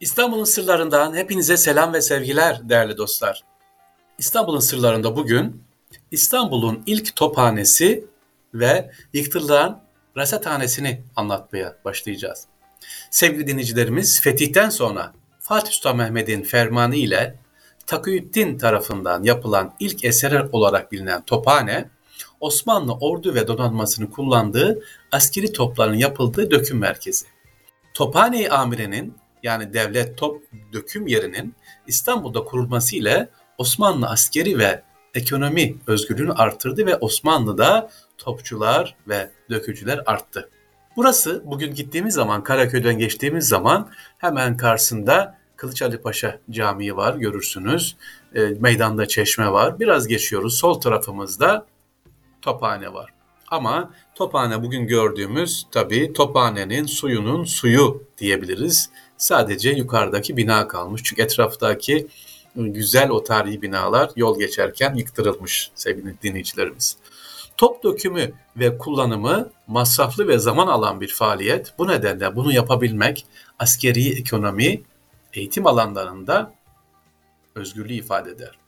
İstanbul'un sırlarından hepinize selam ve sevgiler değerli dostlar. İstanbul'un sırlarında bugün İstanbul'un ilk tophanesi ve yıktırılan rasathanesini anlatmaya başlayacağız. Sevgili dinleyicilerimiz fetihten sonra Fatih Sultan Mehmet'in fermanı ile Takiyüddin tarafından yapılan ilk eser olarak bilinen tophane, Osmanlı ordu ve donanmasını kullandığı askeri topların yapıldığı döküm merkezi. Tophane-i Amire'nin yani devlet top döküm yerinin İstanbul'da kurulması ile Osmanlı askeri ve ekonomi özgürlüğünü artırdı ve Osmanlı'da topçular ve dökücüler arttı. Burası bugün gittiğimiz zaman Karaköy'den geçtiğimiz zaman hemen karşısında Kılıç Ali Paşa Camii var görürsünüz. E, meydanda çeşme var. Biraz geçiyoruz. Sol tarafımızda tophane var. Ama tophane bugün gördüğümüz tabii tophanenin suyunun suyu diyebiliriz. Sadece yukarıdaki bina kalmış. Çünkü etraftaki güzel o tarihi binalar yol geçerken yıktırılmış sevgili dinleyicilerimiz. Top dökümü ve kullanımı masraflı ve zaman alan bir faaliyet. Bu nedenle bunu yapabilmek askeri ekonomi, eğitim alanlarında özgürlüğü ifade eder.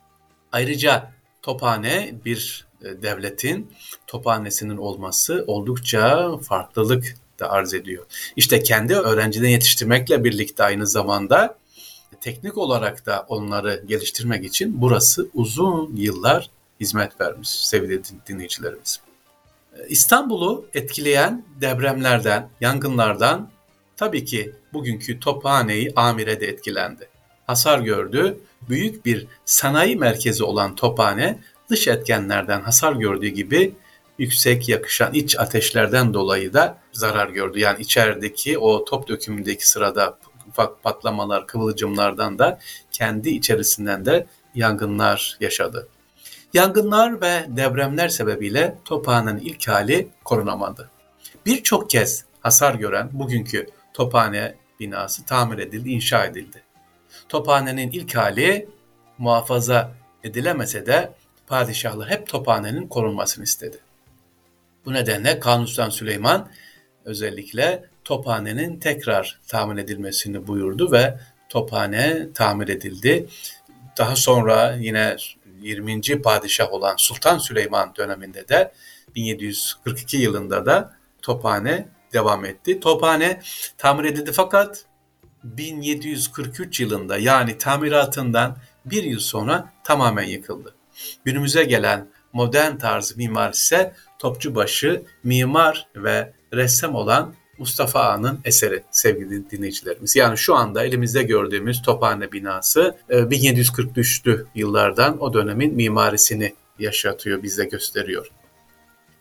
Ayrıca tophane bir e, devletin tophanesinin olması oldukça farklılık da arz ediyor. İşte kendi öğrencilerini yetiştirmekle birlikte aynı zamanda teknik olarak da onları geliştirmek için burası uzun yıllar hizmet vermiş sevgili dinleyicilerimiz. İstanbul'u etkileyen depremlerden, yangınlardan tabii ki bugünkü Tophane'yi Amire de etkilendi. Hasar gördü. Büyük bir sanayi merkezi olan Tophane dış etkenlerden hasar gördüğü gibi yüksek yakışan iç ateşlerden dolayı da zarar gördü. Yani içerideki o top dökümündeki sırada ufak patlamalar, kıvılcımlardan da kendi içerisinden de yangınlar yaşadı. Yangınlar ve depremler sebebiyle Tophane'nin ilk hali korunamadı. Birçok kez hasar gören bugünkü Tophane binası tamir edildi, inşa edildi. Tophane'nin ilk hali muhafaza edilemese de padişahlar hep Tophane'nin korunmasını istedi. Bu nedenle Kanuni Sultan Süleyman özellikle Tophane'nin tekrar tamir edilmesini buyurdu ve Tophane tamir edildi. Daha sonra yine 20. padişah olan Sultan Süleyman döneminde de 1742 yılında da Tophane devam etti. Tophane tamir edildi fakat 1743 yılında yani tamiratından bir yıl sonra tamamen yıkıldı. Günümüze gelen modern tarz mimar ise Topçubaşı mimar ve ressam olan Mustafa Ağa'nın eseri sevgili dinleyicilerimiz. Yani şu anda elimizde gördüğümüz Tophane binası 1743'lü e, yıllardan o dönemin mimarisini yaşatıyor, bize gösteriyor.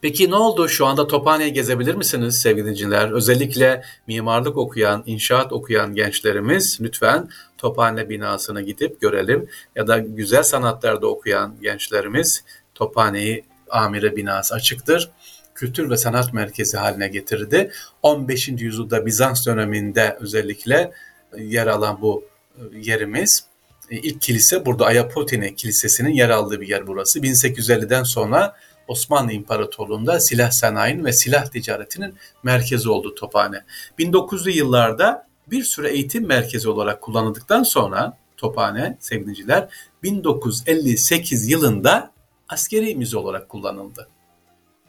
Peki ne oldu? Şu anda Tophane'yi gezebilir misiniz sevgili dinleyiciler? Özellikle mimarlık okuyan, inşaat okuyan gençlerimiz lütfen Tophane binasına gidip görelim. Ya da güzel sanatlarda okuyan gençlerimiz Tophane'yi amire binası açıktır. Kültür ve sanat merkezi haline getirdi. 15. yüzyılda Bizans döneminde özellikle yer alan bu e, yerimiz e, ilk kilise burada Ayapotine Kilisesi'nin yer aldığı bir yer burası. 1850'den sonra Osmanlı İmparatorluğu'nda silah sanayinin ve silah ticaretinin merkezi oldu Tophane. 1900'lü yıllarda bir süre eğitim merkezi olarak kullanıldıktan sonra Tophane sevgiliciler 1958 yılında askeri müze olarak kullanıldı.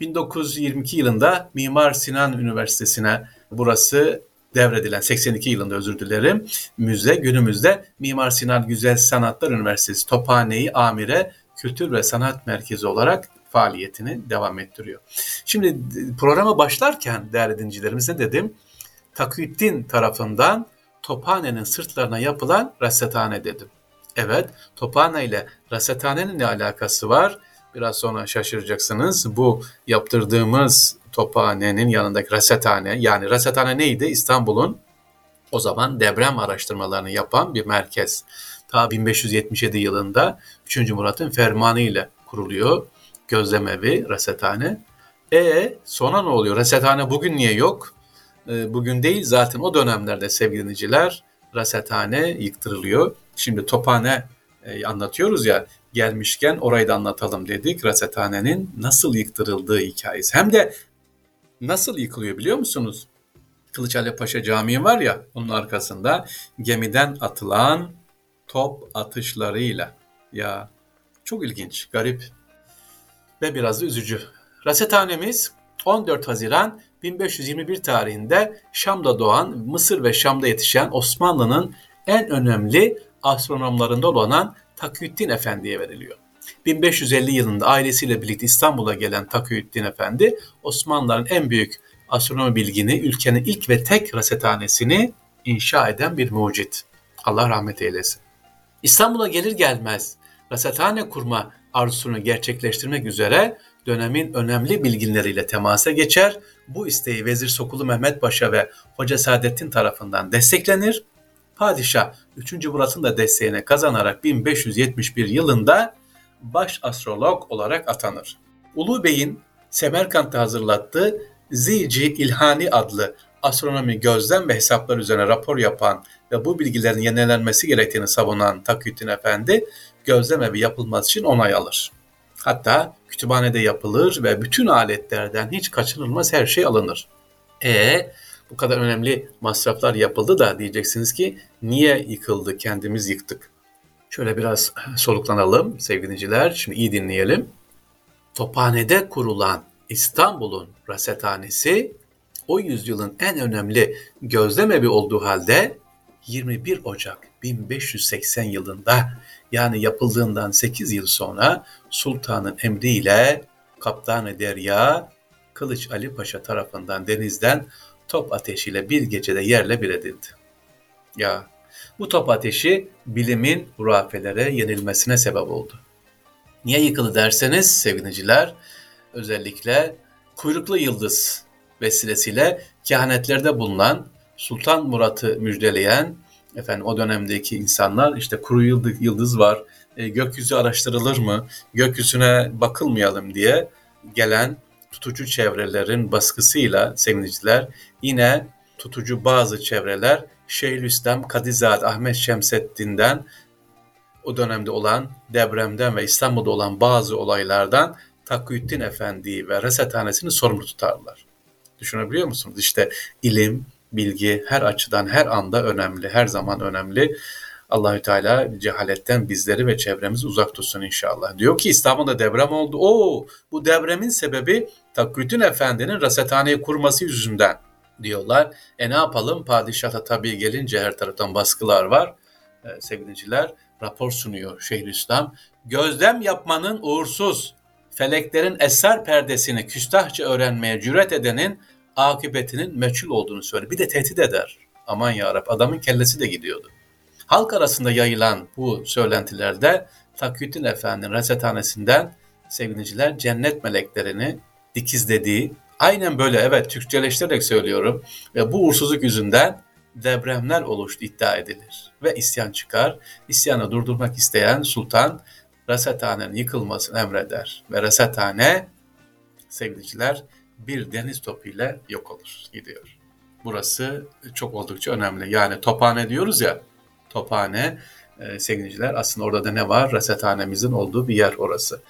1922 yılında Mimar Sinan Üniversitesi'ne burası devredilen 82 yılında özür dilerim müze günümüzde Mimar Sinan Güzel Sanatlar Üniversitesi Tophane'yi Amire Kültür ve Sanat Merkezi olarak faaliyetini devam ettiriyor. Şimdi programa başlarken değerli dinleyicilerimiz ne dedim? Taküddin tarafından Tophane'nin sırtlarına yapılan rasethane dedim. Evet, Tophane ile rasathanenin ne alakası var? Biraz sonra şaşıracaksınız. Bu yaptırdığımız tophanenin yanındaki rasethane yani rasethane neydi? İstanbul'un o zaman deprem araştırmalarını yapan bir merkez. Ta 1577 yılında 3. Murat'ın fermanı ile kuruluyor. Gözlemevi, rasethane. E sonra ne oluyor? Rasethane bugün niye yok? E, bugün değil zaten o dönemlerde sevgili dinleyiciler rasethane yıktırılıyor. Şimdi tophane e, anlatıyoruz ya gelmişken orayı da anlatalım dedik. Rasethanenin nasıl yıktırıldığı hikayesi. Hem de nasıl yıkılıyor biliyor musunuz? Kılıç Ali Paşa Camii var ya onun arkasında gemiden atılan top atışlarıyla. Ya çok ilginç, garip ve biraz da üzücü. Rasethanemiz 14 Haziran 1521 tarihinde Şam'da doğan, Mısır ve Şam'da yetişen Osmanlı'nın en önemli astronomlarından olan Takiyüddin Efendi'ye veriliyor. 1550 yılında ailesiyle birlikte İstanbul'a gelen Takiyüddin Efendi, Osmanlıların en büyük astronomi bilgini, ülkenin ilk ve tek rasethanesini inşa eden bir mucit. Allah rahmet eylesin. İstanbul'a gelir gelmez rasethane kurma arzusunu gerçekleştirmek üzere dönemin önemli bilginleriyle temasa geçer. Bu isteği Vezir Sokulu Mehmet Paşa ve Hoca Saadettin tarafından desteklenir. Padişah 3. Murat'ın da desteğine kazanarak 1571 yılında baş astrolog olarak atanır. Ulu Bey'in Semerkant'ta hazırlattığı Zici İlhani adlı astronomi gözlem ve hesaplar üzerine rapor yapan ve bu bilgilerin yenilenmesi gerektiğini savunan Taküddin Efendi gözlem evi yapılması için onay alır. Hatta kütüphanede yapılır ve bütün aletlerden hiç kaçınılmaz her şey alınır. E bu kadar önemli masraflar yapıldı da diyeceksiniz ki niye yıkıldı kendimiz yıktık. Şöyle biraz soluklanalım sevgili dinleyiciler. Şimdi iyi dinleyelim. Tophane'de kurulan İstanbul'un rasethanesi o yüzyılın en önemli gözlem evi olduğu halde 21 Ocak 1580 yılında yani yapıldığından 8 yıl sonra sultanın emriyle Kaptanı Derya Kılıç Ali Paşa tarafından denizden top ateşiyle bir gecede yerle bir edildi. Ya bu top ateşi bilimin hurafelere yenilmesine sebep oldu. Niye yıkıldı derseniz sevgiliciler özellikle kuyruklu yıldız vesilesiyle kehanetlerde bulunan Sultan Murat'ı müjdeleyen efendim o dönemdeki insanlar işte kuru yıldız var, e, gökyüzü araştırılır mı, gökyüzüne bakılmayalım diye gelen tutucu çevrelerin baskısıyla sevgiliciler yine tutucu bazı çevreler Şeyhülislam Kadizade Ahmet Şemseddin'den o dönemde olan depremden ve İstanbul'da olan bazı olaylardan Taküddin Efendi ve Resethanesini sorumlu tutarlar. Düşünebiliyor musunuz? İşte ilim, bilgi her açıdan her anda önemli, her zaman önemli. Allahü Teala cehaletten bizleri ve çevremizi uzak tutsun inşallah. Diyor ki İstanbul'da deprem oldu. Oo, bu depremin sebebi Taküddin Efendi'nin rasathaneyi kurması yüzünden diyorlar. E ne yapalım? Padişah'a tabii gelince her taraftan baskılar var. Ee, sevgiliciler rapor sunuyor Şeyhülislam. Gözlem yapmanın uğursuz, feleklerin eser perdesini küstahça öğrenmeye cüret edenin akıbetinin meçhul olduğunu söyler. Bir de tehdit eder. Aman yarab adamın kellesi de gidiyordu. Halk arasında yayılan bu söylentilerde Taküddin Efendi'nin resethanesinden sevgiliciler cennet meleklerini dikizlediği, aynen böyle evet Türkçeleştirerek söylüyorum ve bu uğursuzluk yüzünden depremler oluştu iddia edilir ve isyan çıkar. İsyanı durdurmak isteyen sultan resethanenin yıkılmasını emreder ve resethane sevgiliciler bir deniz topu ile yok olur, gidiyor. Burası çok oldukça önemli. Yani tophane diyoruz ya, tophane e, sevgiliciler aslında orada da ne var? Resethanemizin olduğu bir yer orası.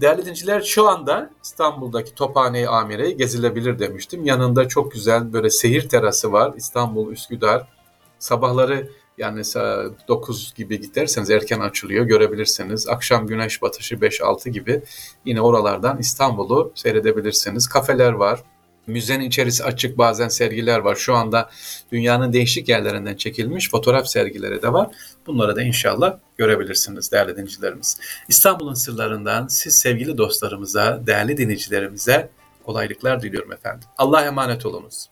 Değerli dinciler şu anda İstanbul'daki Tophane-i Amire'yi gezilebilir demiştim. Yanında çok güzel böyle seyir terası var. İstanbul, Üsküdar. Sabahları yani 9 gibi giderseniz erken açılıyor görebilirsiniz. Akşam güneş batışı 5-6 gibi yine oralardan İstanbul'u seyredebilirsiniz. Kafeler var. Müzenin içerisi açık bazen sergiler var. Şu anda dünyanın değişik yerlerinden çekilmiş fotoğraf sergileri de var. Bunları da inşallah görebilirsiniz değerli dinleyicilerimiz. İstanbul'un sırlarından siz sevgili dostlarımıza, değerli dinleyicilerimize kolaylıklar diliyorum efendim. Allah emanet olunuz.